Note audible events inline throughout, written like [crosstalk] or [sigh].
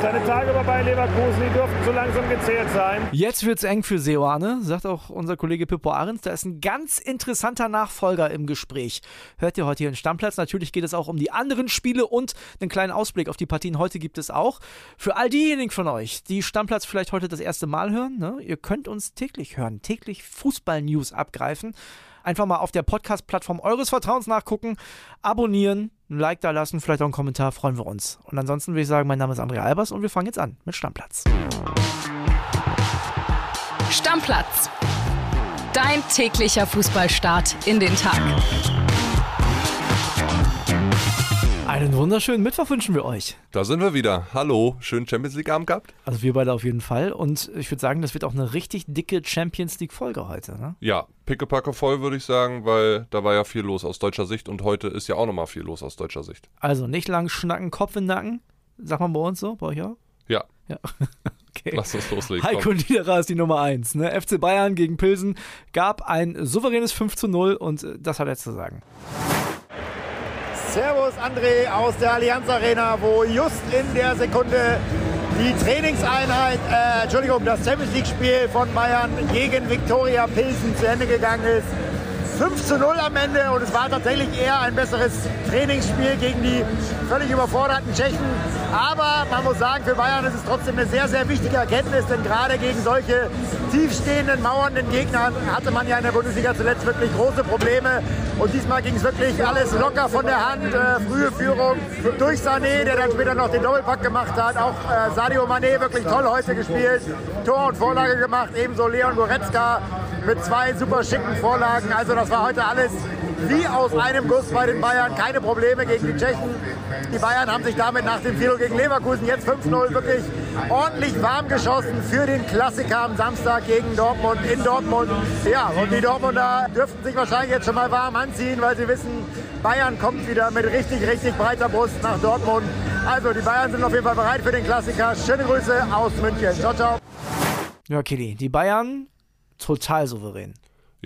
Seine Tage bei Leverkusen, die dürften so langsam gezählt sein. Jetzt wird's eng für Seoane, sagt auch unser Kollege Pippo Ahrens. Da ist ein ganz interessanter Nachfolger im Gespräch. Hört ihr heute hier in Stammplatz. Natürlich geht es auch um die anderen Spiele und einen kleinen Ausblick auf die Partien heute gibt es auch. Für all diejenigen von euch, die Stammplatz vielleicht heute das erste Mal hören, ne, ihr könnt uns täglich hören, täglich Fußball-News abgreifen. Einfach mal auf der Podcast-Plattform eures Vertrauens nachgucken, abonnieren, ein Like da lassen, vielleicht auch einen Kommentar, freuen wir uns. Und ansonsten würde ich sagen, mein Name ist Andrea Albers und wir fangen jetzt an mit Stammplatz. Stammplatz. Dein täglicher Fußballstart in den Tag. Einen wunderschönen Mittwoch wünschen wir euch. Da sind wir wieder. Hallo, schönen Champions League Abend gehabt? Also wir beide auf jeden Fall. Und ich würde sagen, das wird auch eine richtig dicke Champions League Folge heute. Ne? Ja, pickepacke voll würde ich sagen, weil da war ja viel los aus deutscher Sicht und heute ist ja auch nochmal viel los aus deutscher Sicht. Also nicht lang schnacken, Kopf in den Nacken. Sagt man bei uns so, bei euch auch? Ja. Ja. [laughs] Okay. Lass uns loslegen. Heiko Niederer ist die Nummer 1. Ne? FC Bayern gegen Pilsen gab ein souveränes 5 zu 0 und äh, das hat er zu sagen. Servus André aus der Allianz Arena, wo just in der Sekunde die Trainingseinheit, äh, Entschuldigung, das Champions League Spiel von Bayern gegen Viktoria Pilsen zu Ende gegangen ist. 5 zu 0 am Ende und es war tatsächlich eher ein besseres Trainingsspiel gegen die völlig überforderten Tschechen. Aber man muss sagen, für Bayern ist es trotzdem eine sehr, sehr wichtige Erkenntnis, denn gerade gegen solche tiefstehenden, mauernden Gegner hatte man ja in der Bundesliga zuletzt wirklich große Probleme. Und diesmal ging es wirklich alles locker von der Hand. Äh, frühe Führung durch Sané, der dann später noch den Doppelpack gemacht hat. Auch äh, Sadio Mané wirklich toll heute gespielt. Tor und Vorlage gemacht. Ebenso Leon Goretzka mit zwei super schicken Vorlagen. Also das war heute alles wie aus einem Guss bei den Bayern. Keine Probleme gegen die Tschechen. Die Bayern haben sich damit nach dem 4 gegen Leverkusen jetzt 5-0 wirklich ordentlich warm geschossen für den Klassiker am Samstag gegen Dortmund in Dortmund. Ja, und die Dortmunder dürften sich wahrscheinlich jetzt schon mal warm anziehen, weil sie wissen, Bayern kommt wieder mit richtig, richtig breiter Brust nach Dortmund. Also die Bayern sind auf jeden Fall bereit für den Klassiker. Schöne Grüße aus München. Ciao, ciao. Ja, Kili, die Bayern total souverän.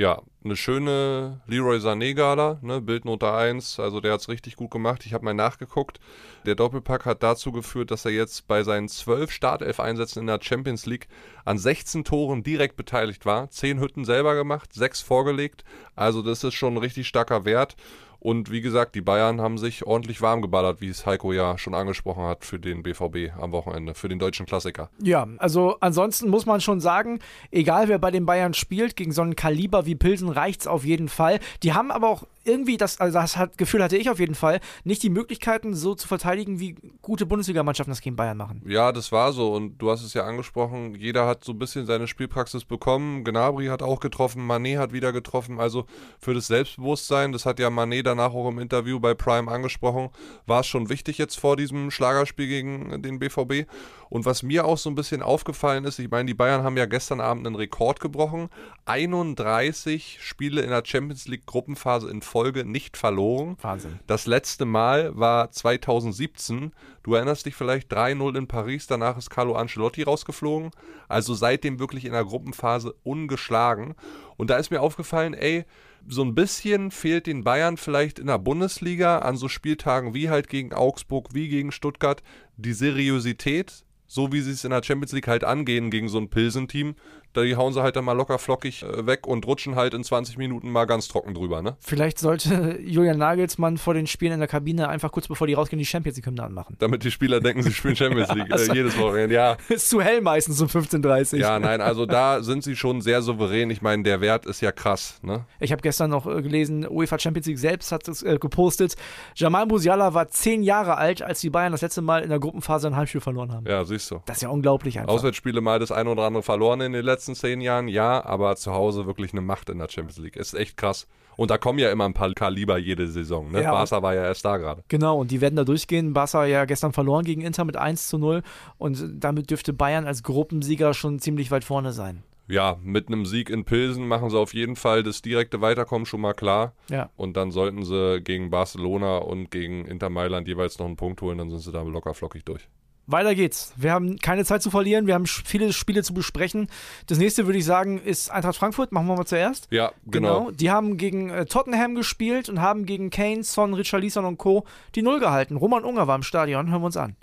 Ja, eine schöne Leroy Sané-Gala, ne, Bildnote 1, also der hat es richtig gut gemacht. Ich habe mal nachgeguckt. Der Doppelpack hat dazu geführt, dass er jetzt bei seinen zwölf Startelf-Einsätzen in der Champions League an 16 Toren direkt beteiligt war. Zehn Hütten selber gemacht, sechs vorgelegt. Also das ist schon ein richtig starker Wert. Und wie gesagt, die Bayern haben sich ordentlich warm geballert, wie es Heiko ja schon angesprochen hat für den BVB am Wochenende, für den deutschen Klassiker. Ja, also ansonsten muss man schon sagen, egal wer bei den Bayern spielt, gegen so einen Kaliber wie Pilsen reicht es auf jeden Fall. Die haben aber auch irgendwie, das, also das hat, Gefühl hatte ich auf jeden Fall, nicht die Möglichkeiten so zu verteidigen, wie gute Bundesligamannschaften das gegen Bayern machen. Ja, das war so und du hast es ja angesprochen, jeder hat so ein bisschen seine Spielpraxis bekommen. Gnabry hat auch getroffen, Manet hat wieder getroffen, also für das Selbstbewusstsein, das hat ja Manet danach auch im Interview bei Prime angesprochen, war es schon wichtig jetzt vor diesem Schlagerspiel gegen den BVB. Und was mir auch so ein bisschen aufgefallen ist, ich meine, die Bayern haben ja gestern Abend einen Rekord gebrochen. 31 Spiele in der Champions League Gruppenphase in Folge nicht verloren. Wahnsinn. Das letzte Mal war 2017. Du erinnerst dich vielleicht 3-0 in Paris, danach ist Carlo Ancelotti rausgeflogen. Also seitdem wirklich in der Gruppenphase ungeschlagen. Und da ist mir aufgefallen, ey, so ein bisschen fehlt den Bayern vielleicht in der Bundesliga an so Spieltagen wie halt gegen Augsburg, wie gegen Stuttgart die Seriosität, so wie sie es in der Champions League halt angehen gegen so ein Pilsen-Team, die hauen sie halt dann mal locker flockig äh, weg und rutschen halt in 20 Minuten mal ganz trocken drüber, ne? Vielleicht sollte [laughs] Julian Nagelsmann vor den Spielen in der Kabine einfach kurz bevor die rausgehen, die Champions League-Hymne anmachen. Damit die Spieler denken, sie spielen Champions [laughs] League äh, jedes Wochenende, ja. [laughs] Ist zu hell meistens um 15.30 Ja, nein, also da sind sie schon sehr souverän. Ich meine, der Wert ist ja krass, ne? Ich habe gestern noch äh, gelesen, UEFA Champions League selbst hat es äh, gepostet. Jamal Musiala war zehn Jahre alt, als die Bayern das letzte Mal in der Gruppenphase ein Heimspiel verloren haben. Ja, siehst du. Das ist ja unglaublich einfach. Auswärtsspiele mal das eine oder andere verloren in den letzten zehn Jahren, ja, aber zu Hause wirklich eine Macht in der Champions League. Ist echt krass. Und da kommen ja immer ein paar Kaliber jede Saison. Ne? Ja. Barca war ja erst da gerade. Genau, und die werden da durchgehen. Barca ja gestern verloren gegen Inter mit 1 zu 0 und damit dürfte Bayern als Gruppensieger schon ziemlich weit vorne sein. Ja, mit einem Sieg in Pilsen machen sie auf jeden Fall das direkte Weiterkommen schon mal klar. Ja. Und dann sollten sie gegen Barcelona und gegen Inter Mailand jeweils noch einen Punkt holen, dann sind sie da locker flockig durch. Weiter geht's. Wir haben keine Zeit zu verlieren. Wir haben viele Spiele zu besprechen. Das nächste würde ich sagen ist Eintracht Frankfurt. Machen wir mal zuerst. Ja, genau. Die haben gegen äh, Tottenham gespielt und haben gegen Kane, Son, Richarlison und Co. die Null gehalten. Roman Unger war im Stadion. Hören wir uns an.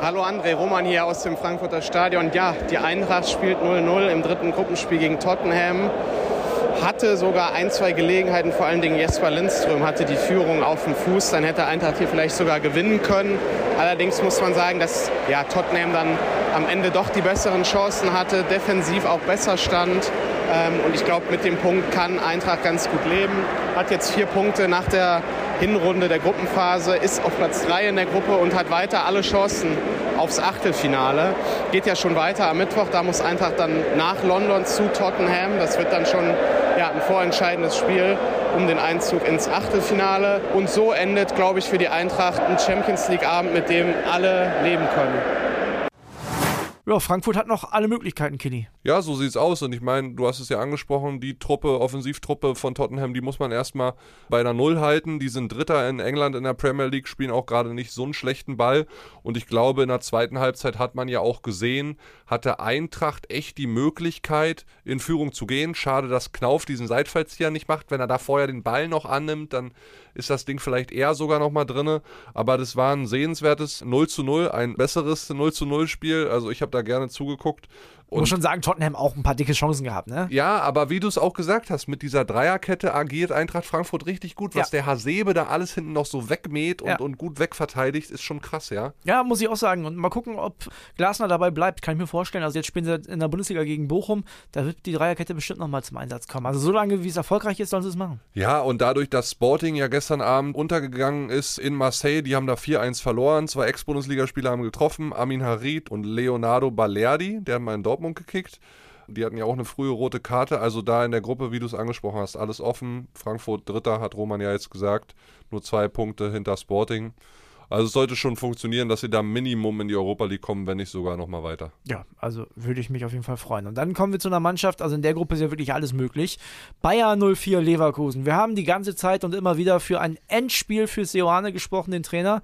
Hallo André, Roman hier aus dem Frankfurter Stadion. Ja, die Eintracht spielt 0-0 im dritten Gruppenspiel gegen Tottenham. Hatte sogar ein, zwei Gelegenheiten, vor allen Dingen Jesper Lindström hatte die Führung auf dem Fuß. Dann hätte Eintracht hier vielleicht sogar gewinnen können. Allerdings muss man sagen, dass ja, Tottenham dann am Ende doch die besseren Chancen hatte, defensiv auch besser stand. Ähm, und ich glaube, mit dem Punkt kann Eintracht ganz gut leben. Hat jetzt vier Punkte nach der Hinrunde der Gruppenphase, ist auf Platz 3 in der Gruppe und hat weiter alle Chancen aufs Achtelfinale. Geht ja schon weiter am Mittwoch, da muss Eintracht dann nach London zu Tottenham. Das wird dann schon ja, ein vorentscheidendes Spiel um den Einzug ins Achtelfinale. Und so endet, glaube ich, für die Eintracht ein Champions League-Abend, mit dem alle leben können. Ja, Frankfurt hat noch alle Möglichkeiten, Kenny. Ja, so sieht's aus. Und ich meine, du hast es ja angesprochen, die Truppe, Offensivtruppe von Tottenham, die muss man erstmal bei der Null halten. Die sind Dritter in England in der Premier League, spielen auch gerade nicht so einen schlechten Ball. Und ich glaube, in der zweiten Halbzeit hat man ja auch gesehen, hatte Eintracht echt die Möglichkeit, in Führung zu gehen. Schade, dass Knauf diesen Seitfallzieher nicht macht. Wenn er da vorher den Ball noch annimmt, dann ist das Ding vielleicht eher sogar nochmal drin. Aber das war ein sehenswertes 0 zu 0, ein besseres 0 zu 0 Spiel. Also ich habe da gerne zugeguckt. Und muss schon sagen, Tottenham auch ein paar dicke Chancen gehabt, ne? Ja, aber wie du es auch gesagt hast, mit dieser Dreierkette agiert Eintracht Frankfurt richtig gut. Was ja. der Hasebe da alles hinten noch so wegmäht und, ja. und gut wegverteidigt, ist schon krass, ja? Ja, muss ich auch sagen. Und mal gucken, ob Glasner dabei bleibt, kann ich mir vorstellen. Also jetzt spielen sie in der Bundesliga gegen Bochum, da wird die Dreierkette bestimmt nochmal zum Einsatz kommen. Also so lange, wie es erfolgreich ist, sollen sie es machen. Ja, und dadurch, dass Sporting ja gestern Abend untergegangen ist in Marseille, die haben da 4-1 verloren. Zwei Ex-Bundesligaspieler haben getroffen, Amin Harid und Leonardo Balerdi, der haben mal in Dortmund gekickt. Die hatten ja auch eine frühe rote Karte. Also da in der Gruppe, wie du es angesprochen hast, alles offen. Frankfurt Dritter, hat Roman ja jetzt gesagt. Nur zwei Punkte hinter Sporting. Also es sollte schon funktionieren, dass sie da Minimum in die Europa League kommen, wenn nicht sogar nochmal weiter. Ja, also würde ich mich auf jeden Fall freuen. Und dann kommen wir zu einer Mannschaft, also in der Gruppe ist ja wirklich alles möglich. Bayer 04 Leverkusen. Wir haben die ganze Zeit und immer wieder für ein Endspiel für Seoane gesprochen, den Trainer.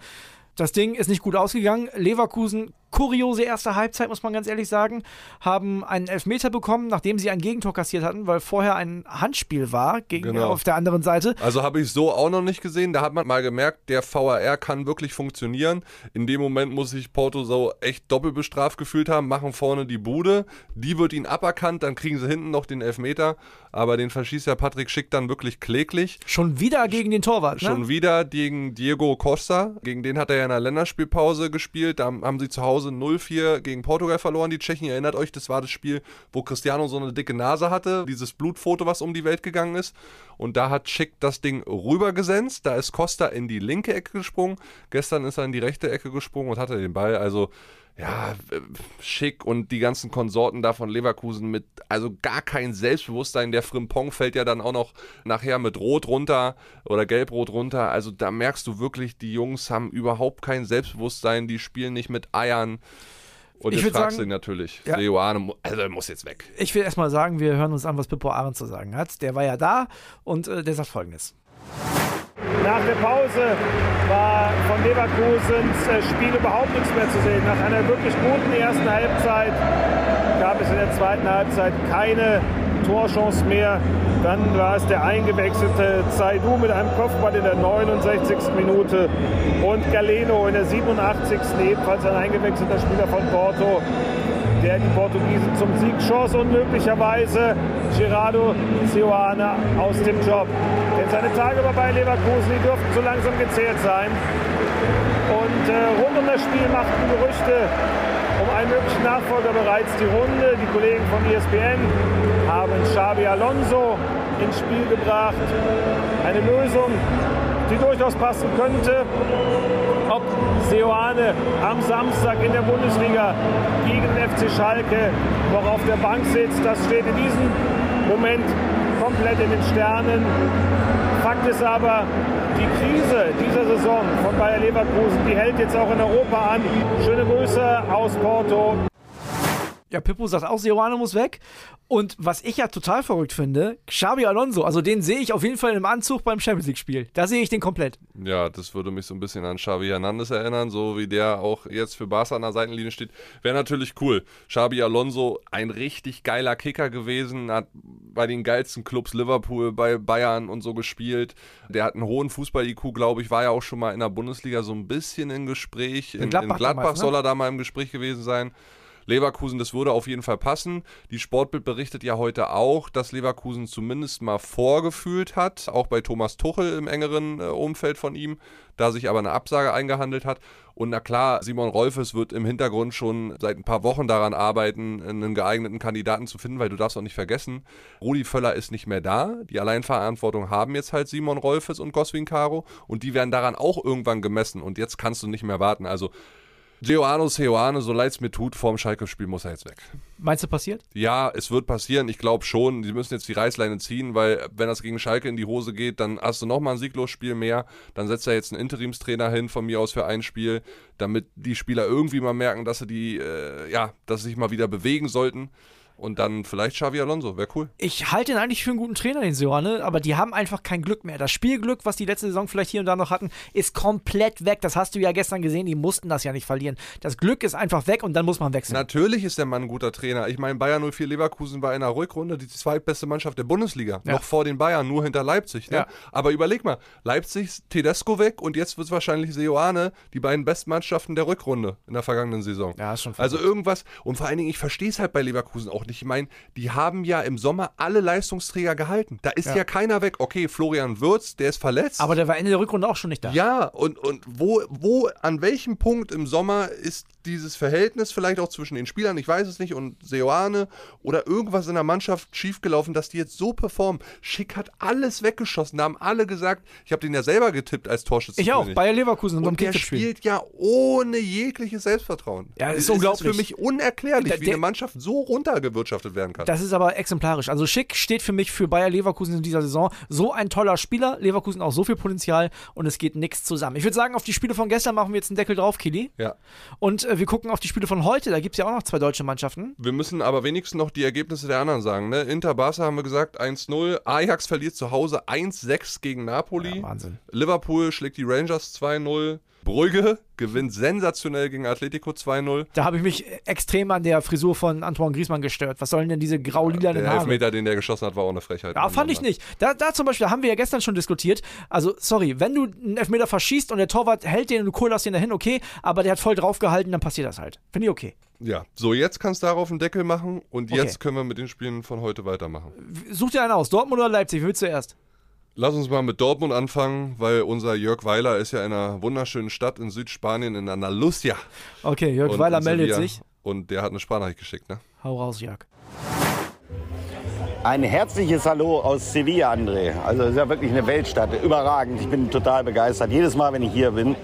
Das Ding ist nicht gut ausgegangen. Leverkusen kuriose erste Halbzeit, muss man ganz ehrlich sagen, haben einen Elfmeter bekommen, nachdem sie ein Gegentor kassiert hatten, weil vorher ein Handspiel war gegen, genau. auf der anderen Seite. Also habe ich so auch noch nicht gesehen. Da hat man mal gemerkt, der VAR kann wirklich funktionieren. In dem Moment muss sich Porto so echt doppelt bestraft gefühlt haben, machen vorne die Bude, die wird ihnen aberkannt, dann kriegen sie hinten noch den Elfmeter, aber den verschießt ja Patrick Schick dann wirklich kläglich. Schon wieder gegen den Torwart, ne? Schon wieder gegen Diego Costa, gegen den hat er ja in der Länderspielpause gespielt, da haben sie zu Hause Hause 0-4 gegen Portugal verloren, die Tschechen. Erinnert euch, das war das Spiel, wo Cristiano so eine dicke Nase hatte, dieses Blutfoto, was um die Welt gegangen ist. Und da hat Schick das Ding rübergesenzt. Da ist Costa in die linke Ecke gesprungen. Gestern ist er in die rechte Ecke gesprungen und hatte den Ball. Also ja, schick und die ganzen Konsorten da von Leverkusen mit, also gar kein Selbstbewusstsein. Der Frimpong fällt ja dann auch noch nachher mit Rot runter oder Gelb-Rot runter. Also da merkst du wirklich, die Jungs haben überhaupt kein Selbstbewusstsein, die spielen nicht mit Eiern. Und ich jetzt fragst du natürlich, ja. Leoane, also er muss jetzt weg. Ich will erstmal sagen, wir hören uns an, was Pippo Ahren zu sagen hat. Der war ja da und äh, der sagt folgendes. Nach der Pause war von Leverkusens äh, Spiel überhaupt nichts mehr zu sehen. Nach einer wirklich guten ersten Halbzeit gab es in der zweiten Halbzeit keine Torchance mehr. Dann war es der eingewechselte Zaidu mit einem Kopfball in der 69. Minute und Galeno in der 87. ebenfalls ein eingewechselter Spieler von Porto, der die Portugiesen zum Sieg schoss und möglicherweise Gerardo Sioane aus dem Job. Denn seine Tage bei Leverkusen, die dürften so langsam gezählt sein. Und äh, rund um das Spiel machten Gerüchte um einen möglichen Nachfolger bereits die Runde. Die Kollegen von ESPN haben Xabi Alonso ins Spiel gebracht. Eine Lösung, die durchaus passen könnte. Ob Seoane am Samstag in der Bundesliga gegen FC Schalke noch auf der Bank sitzt, das steht in diesem Moment komplett in den Sternen. Fakt ist aber, die Krise dieser Saison von Bayer Leverkusen, die hält jetzt auch in Europa an. Schöne Grüße aus Porto. Ja, Pippo sagt auch, Seoane muss weg. Und was ich ja total verrückt finde, Xabi Alonso, also den sehe ich auf jeden Fall im Anzug beim Champions League-Spiel. Da sehe ich den komplett. Ja, das würde mich so ein bisschen an Xavi Hernandez erinnern, so wie der auch jetzt für Barca an der Seitenlinie steht. Wäre natürlich cool. Xabi Alonso, ein richtig geiler Kicker gewesen, hat bei den geilsten Clubs Liverpool, bei Bayern und so gespielt. Der hat einen hohen Fußball-IQ, glaube ich, war ja auch schon mal in der Bundesliga so ein bisschen im Gespräch. In, in Gladbach, in Gladbach damals, ne? soll er da mal im Gespräch gewesen sein. Leverkusen, das würde auf jeden Fall passen. Die Sportbild berichtet ja heute auch, dass Leverkusen zumindest mal vorgefühlt hat, auch bei Thomas Tuchel im engeren äh, Umfeld von ihm, da sich aber eine Absage eingehandelt hat. Und na klar, Simon Rolfes wird im Hintergrund schon seit ein paar Wochen daran arbeiten, einen geeigneten Kandidaten zu finden, weil du darfst auch nicht vergessen, Rudi Völler ist nicht mehr da. Die Alleinverantwortung haben jetzt halt Simon Rolfes und Goswin Caro und die werden daran auch irgendwann gemessen und jetzt kannst du nicht mehr warten. Also Geoano Seoane, so leid es mir tut, vorm Schalke-Spiel muss er jetzt weg. Meinst du passiert? Ja, es wird passieren. Ich glaube schon. Die müssen jetzt die Reißleine ziehen, weil wenn das gegen Schalke in die Hose geht, dann hast du nochmal ein Sieglosspiel mehr. Dann setzt er jetzt einen Interimstrainer hin von mir aus für ein Spiel, damit die Spieler irgendwie mal merken, dass sie die, äh, ja, dass sie sich mal wieder bewegen sollten. Und dann vielleicht Xavi Alonso, wäre cool. Ich halte ihn eigentlich für einen guten Trainer, den Sioane, aber die haben einfach kein Glück mehr. Das Spielglück, was die letzte Saison vielleicht hier und da noch hatten, ist komplett weg. Das hast du ja gestern gesehen, die mussten das ja nicht verlieren. Das Glück ist einfach weg und dann muss man wechseln. Natürlich ist der Mann ein guter Trainer. Ich meine, Bayern 04 Leverkusen war in der Rückrunde die zweitbeste Mannschaft der Bundesliga. Ja. Noch vor den Bayern, nur hinter Leipzig. Ne? Ja. Aber überleg mal, Leipzig, Tedesco weg und jetzt wird es wahrscheinlich Seoane, die beiden besten Mannschaften der Rückrunde in der vergangenen Saison. Ja, ist schon Also irgendwas, und vor allen Dingen, ich verstehe es halt bei Leverkusen auch nicht. Ich meine, die die haben ja im Sommer alle Leistungsträger gehalten. Da ist ja, ja keiner weg. Okay, Florian Würz, der ist verletzt. Aber der war Ende der Rückrunde auch schon nicht da. Ja, und, und wo, wo, an welchem Punkt im Sommer ist dieses Verhältnis vielleicht auch zwischen den Spielern, ich weiß es nicht, und Seoane oder irgendwas in der Mannschaft schiefgelaufen, dass die jetzt so performen. Schick hat alles weggeschossen. Da haben alle gesagt, ich habe den ja selber getippt als Torschütze. Ich auch, Bayer Leverkusen. Und der spielt ja ohne jegliches Selbstvertrauen. Ja, das ist das unglaublich. ist für mich unerklärlich, der, der, wie eine Mannschaft so runtergewirtschaftet werden kann. Das ist aber exemplarisch. Also Schick steht für mich für Bayer Leverkusen in dieser Saison. So ein toller Spieler. Leverkusen auch so viel Potenzial und es geht nichts zusammen. Ich würde sagen, auf die Spiele von gestern machen wir jetzt einen Deckel drauf, Kili. Ja. Und äh, wir gucken auf die Spiele von heute. Da gibt es ja auch noch zwei deutsche Mannschaften. Wir müssen aber wenigstens noch die Ergebnisse der anderen sagen. Ne? Inter Barca haben wir gesagt 1-0. Ajax verliert zu Hause 1-6 gegen Napoli. Ja, Wahnsinn. Liverpool schlägt die Rangers 2-0. Brügge gewinnt sensationell gegen Atletico 2-0. Da habe ich mich extrem an der Frisur von Antoine Griezmann gestört. Was sollen denn diese grau-lilanen ja, Der Elfmeter, den der geschossen hat, war auch eine Frechheit. Ja, fand ich nicht. Da, da zum Beispiel, haben wir ja gestern schon diskutiert. Also, sorry, wenn du einen Elfmeter verschießt und der Torwart hält den und du coolst den dahin, okay, aber der hat voll draufgehalten, dann passiert das halt. Finde ich okay. Ja, so jetzt kannst du darauf einen Deckel machen und okay. jetzt können wir mit den Spielen von heute weitermachen. Such dir einen aus, Dortmund oder Leipzig, willst du erst? Lass uns mal mit Dortmund anfangen, weil unser Jörg Weiler ist ja in einer wunderschönen Stadt in Südspanien, in Andalusia. Okay, Jörg und Weiler meldet sich. Und der hat eine Sprachnachricht geschickt, ne? Hau raus, Jörg. Ein herzliches Hallo aus Sevilla, André. Also es ist ja wirklich eine Weltstadt, überragend. Ich bin total begeistert. Jedes Mal, wenn ich hier bin,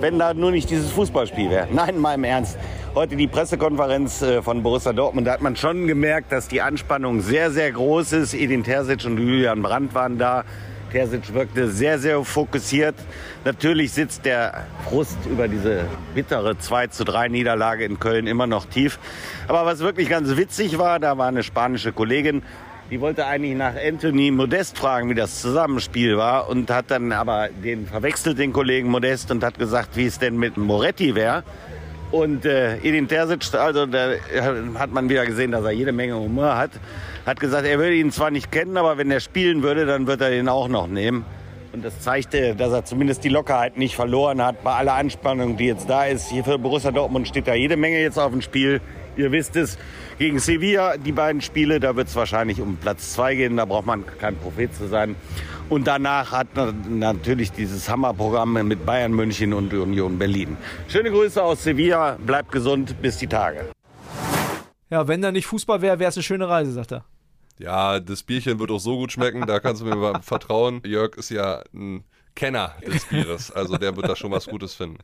wenn da nur nicht dieses Fußballspiel wäre. Nein, mal im Ernst heute die Pressekonferenz äh, von Borussia Dortmund. Da hat man schon gemerkt, dass die Anspannung sehr, sehr groß ist. Edin Terzic und Julian Brandt waren da. Terzic wirkte sehr, sehr fokussiert. Natürlich sitzt der Frust über diese bittere 2 zu 3 Niederlage in Köln immer noch tief. Aber was wirklich ganz witzig war, da war eine spanische Kollegin, die wollte eigentlich nach Anthony Modest fragen, wie das Zusammenspiel war und hat dann aber den verwechselt, den Kollegen Modest, und hat gesagt, wie es denn mit Moretti wäre. Und äh, Edin Terzic, also da hat man wieder gesehen, dass er jede Menge Humor hat, hat gesagt, er würde ihn zwar nicht kennen, aber wenn er spielen würde, dann wird er ihn auch noch nehmen. Und das zeigte, dass er zumindest die Lockerheit nicht verloren hat bei aller Anspannung, die jetzt da ist. Hier für Borussia Dortmund steht da jede Menge jetzt auf dem Spiel. Ihr wisst es, gegen Sevilla, die beiden Spiele, da wird es wahrscheinlich um Platz zwei gehen. Da braucht man kein Prophet zu sein. Und danach hat natürlich dieses Hammerprogramm mit Bayern München und Union Berlin. Schöne Grüße aus Sevilla, bleibt gesund, bis die Tage. Ja, wenn da nicht Fußball wäre, wäre es eine schöne Reise, sagt er. Ja, das Bierchen wird auch so gut schmecken, da kannst du mir mal [laughs] vertrauen. Jörg ist ja ein Kenner des Bieres, also der wird da schon was Gutes finden.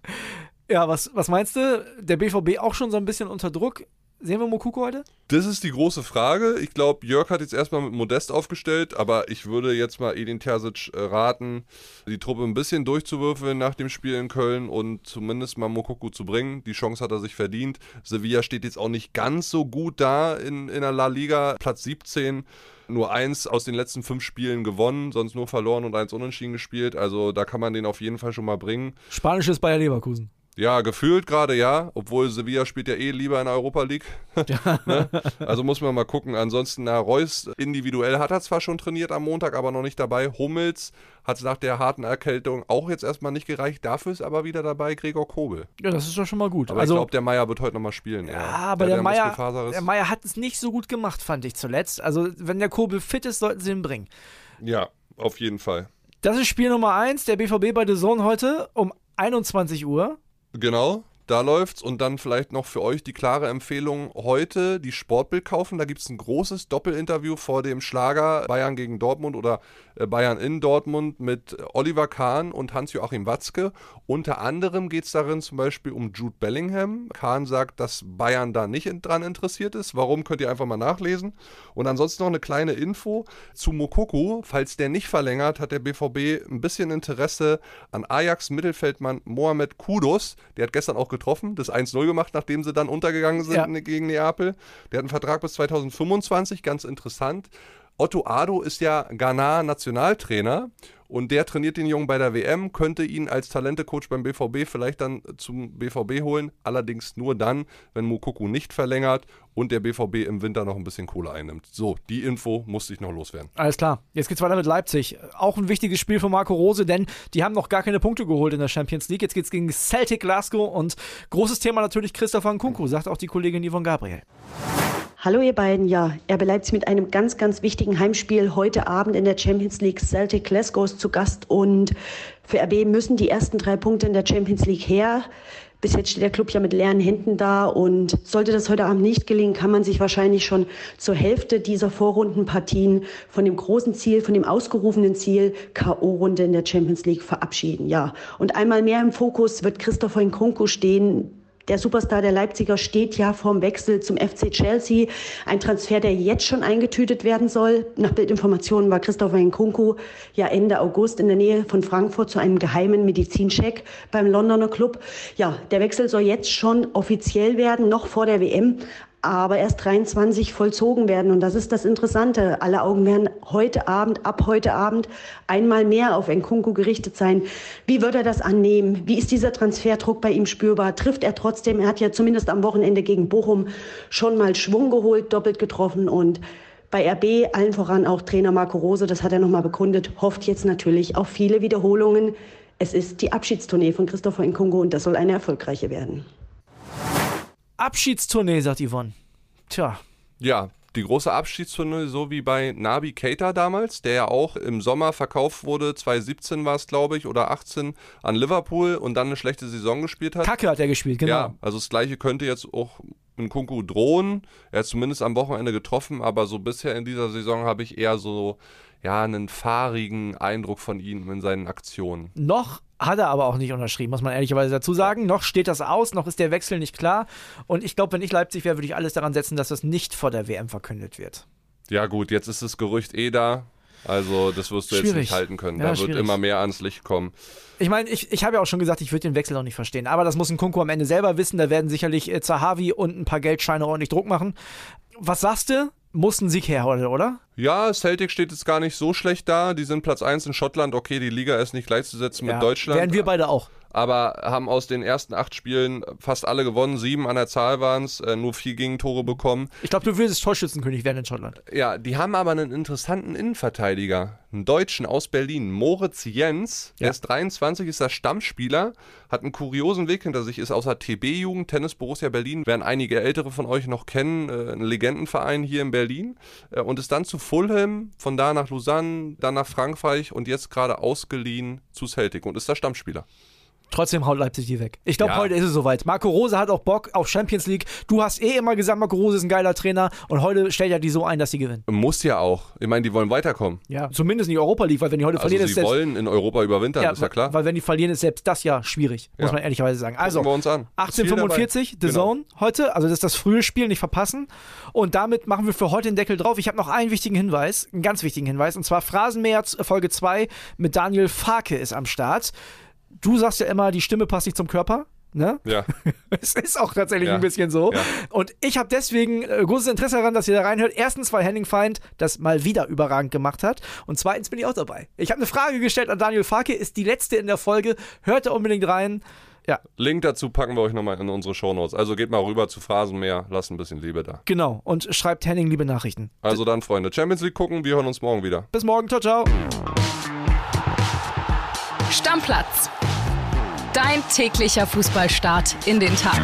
Ja, was, was meinst du? Der BVB auch schon so ein bisschen unter Druck? Sehen wir Mokuko heute? Das ist die große Frage. Ich glaube, Jörg hat jetzt erstmal mit Modest aufgestellt, aber ich würde jetzt mal Edin Terzic äh, raten, die Truppe ein bisschen durchzuwürfeln nach dem Spiel in Köln und zumindest mal Mokuko zu bringen. Die Chance hat er sich verdient. Sevilla steht jetzt auch nicht ganz so gut da in, in der La Liga, Platz 17 nur eins aus den letzten fünf Spielen gewonnen, sonst nur verloren und eins unentschieden gespielt. Also da kann man den auf jeden Fall schon mal bringen. Spanisches Bayer Leverkusen. Ja, gefühlt gerade ja, obwohl Sevilla spielt ja eh lieber in der Europa League. [laughs] ne? Also muss man mal gucken. Ansonsten, na, Reus individuell hat er zwar schon trainiert am Montag, aber noch nicht dabei. Hummels hat es nach der harten Erkältung auch jetzt erstmal nicht gereicht. Dafür ist aber wieder dabei Gregor Kobel. Ja, das ist doch schon mal gut. Aber also, ich glaube, der Meier wird heute nochmal spielen. Ja, aber der, der, Meier, der Meier hat es nicht so gut gemacht, fand ich zuletzt. Also, wenn der Kobel fit ist, sollten sie ihn bringen. Ja, auf jeden Fall. Das ist Spiel Nummer 1, der BVB bei The Zone heute um 21 Uhr. Genau, da läuft's. Und dann vielleicht noch für euch die klare Empfehlung: heute die Sportbild kaufen. Da gibt es ein großes Doppelinterview vor dem Schlager Bayern gegen Dortmund oder äh, Bayern in Dortmund mit Oliver Kahn und Hans-Joachim Watzke. Unter anderem geht es darin zum Beispiel um Jude Bellingham. Kahn sagt, dass Bayern da nicht dran interessiert ist. Warum könnt ihr einfach mal nachlesen? Und ansonsten noch eine kleine Info zu Mokoko. Falls der nicht verlängert, hat der BVB ein bisschen Interesse an Ajax-Mittelfeldmann Mohamed Kudos. Der hat gestern auch getroffen, das 1-0 gemacht, nachdem sie dann untergegangen sind ja. gegen Neapel. Der hat einen Vertrag bis 2025, ganz interessant. Otto Ado ist ja Ghana-Nationaltrainer und der trainiert den Jungen bei der WM, könnte ihn als Talentecoach beim BVB vielleicht dann zum BVB holen, allerdings nur dann, wenn Mukoku nicht verlängert und der BVB im Winter noch ein bisschen Kohle einnimmt. So, die Info musste ich noch loswerden. Alles klar. Jetzt geht's weiter mit Leipzig. Auch ein wichtiges Spiel für Marco Rose, denn die haben noch gar keine Punkte geholt in der Champions League. Jetzt geht's gegen Celtic Glasgow und großes Thema natürlich Christopher Nkunku, sagt auch die Kollegin Yvonne Gabriel. Hallo ihr beiden, ja, RB Leipzig mit einem ganz, ganz wichtigen Heimspiel heute Abend in der Champions League. Celtic Glasgow ist zu Gast und für RB müssen die ersten drei Punkte in der Champions League her. Bis jetzt steht der Club ja mit leeren Händen da und sollte das heute Abend nicht gelingen, kann man sich wahrscheinlich schon zur Hälfte dieser Vorrundenpartien von dem großen Ziel, von dem ausgerufenen Ziel K.O.-Runde in der Champions League verabschieden. Ja, und einmal mehr im Fokus wird Christopher Nkunku stehen, der Superstar der Leipziger steht ja vorm Wechsel zum FC Chelsea. Ein Transfer, der jetzt schon eingetütet werden soll. Nach Bildinformationen war Christopher Nkunku ja Ende August in der Nähe von Frankfurt zu einem geheimen Medizincheck beim Londoner Club. Ja, der Wechsel soll jetzt schon offiziell werden, noch vor der WM aber erst 23 vollzogen werden. Und das ist das Interessante. Alle Augen werden heute Abend, ab heute Abend, einmal mehr auf Nkunku gerichtet sein. Wie wird er das annehmen? Wie ist dieser Transferdruck bei ihm spürbar? Trifft er trotzdem? Er hat ja zumindest am Wochenende gegen Bochum schon mal Schwung geholt, doppelt getroffen und bei RB, allen voran auch Trainer Marco Rose, das hat er nochmal bekundet, hofft jetzt natürlich auf viele Wiederholungen. Es ist die Abschiedstournee von Christopher Nkungu und das soll eine erfolgreiche werden. Abschiedstournee, sagt Yvonne. Tja. Ja, die große Abschiedstournee, so wie bei Nabi Keita damals, der ja auch im Sommer verkauft wurde, 2017 war es, glaube ich, oder 18 an Liverpool und dann eine schlechte Saison gespielt hat. Kacke hat er gespielt, genau. Ja, also das gleiche könnte jetzt auch in Kunku drohen. Er hat zumindest am Wochenende getroffen, aber so bisher in dieser Saison habe ich eher so ja, einen fahrigen Eindruck von ihm in seinen Aktionen. Noch hat er aber auch nicht unterschrieben, muss man ehrlicherweise dazu sagen. Noch steht das aus, noch ist der Wechsel nicht klar. Und ich glaube, wenn ich Leipzig wäre, würde ich alles daran setzen, dass das nicht vor der WM verkündet wird. Ja, gut, jetzt ist das Gerücht eh da. Also, das wirst du schwierig. jetzt nicht halten können. Ja, da wird schwierig. immer mehr ans Licht kommen. Ich meine, ich, ich habe ja auch schon gesagt, ich würde den Wechsel noch nicht verstehen. Aber das muss ein Kunku am Ende selber wissen. Da werden sicherlich äh, Zahavi und ein paar Geldscheine ordentlich Druck machen. Was sagst du? Muss ein Sieg her heute, oder? Ja, Celtic steht jetzt gar nicht so schlecht da. Die sind Platz 1 in Schottland. Okay, die Liga ist nicht gleichzusetzen ja, mit Deutschland. Wären wir beide auch aber haben aus den ersten acht Spielen fast alle gewonnen. Sieben an der Zahl waren es, äh, nur vier Gegentore bekommen. Ich glaube, du würdest Torschützenkönig werden in Schottland. Ja, die haben aber einen interessanten Innenverteidiger, einen Deutschen aus Berlin, Moritz Jens. Ja. Er ist 23, ist der Stammspieler, hat einen kuriosen Weg hinter sich, ist außer TB-Jugend, Tennis Borussia Berlin, werden einige Ältere von euch noch kennen, äh, ein Legendenverein hier in Berlin äh, und ist dann zu Fulham, von da nach Lausanne, dann nach Frankreich und jetzt gerade ausgeliehen zu Celtic und ist der Stammspieler. Trotzdem haut Leipzig die weg. Ich glaube, Ja. heute ist es soweit. Marco Rose hat auch Bock auf Champions League. Du hast eh immer gesagt, Marco Rose ist ein geiler Trainer und heute stellt er die so ein, dass sie gewinnen. Muss ja auch. Ich meine, die wollen weiterkommen. Ja. Zumindest in die Europa League, weil wenn die heute Also verlieren, sie ist selbst, wollen in Europa überwintern, ist ja klar. Weil wenn die verlieren, ist selbst das ja schwierig, muss Ja. man ehrlicherweise sagen. Also, wir uns an. Ist viel 1845, dabei. The Genau. Zone heute, also das ist das frühe Spiel, nicht verpassen. Und damit machen wir für heute den Deckel drauf. Ich habe noch einen wichtigen Hinweis, einen ganz wichtigen Hinweis, und zwar Phrasenmäher Folge 2 mit Daniel Farke ist am Start. Du sagst ja immer, die Stimme passt nicht zum Körper. Ne? Ja. [laughs] Es ist auch tatsächlich Ja. ein bisschen so. Ja. Und ich habe deswegen äh, großes Interesse daran, dass ihr da reinhört. Erstens, weil Henning Feind das mal wieder überragend gemacht hat. Und zweitens bin ich auch dabei. Ich habe eine Frage gestellt an Daniel Farke, ist die letzte in der Folge. Hört da unbedingt rein. Ja, Link dazu packen wir euch nochmal in unsere Shownotes. Also geht mal rüber zu Phrasenmeer, lasst ein bisschen Liebe da. genau. Und schreibt Henning liebe Nachrichten. Also dann, Freunde, Champions League gucken, wir hören uns morgen wieder. Bis morgen. Ciao, ciao. Stammplatz. Dein täglicher Fußballstart in den Tag.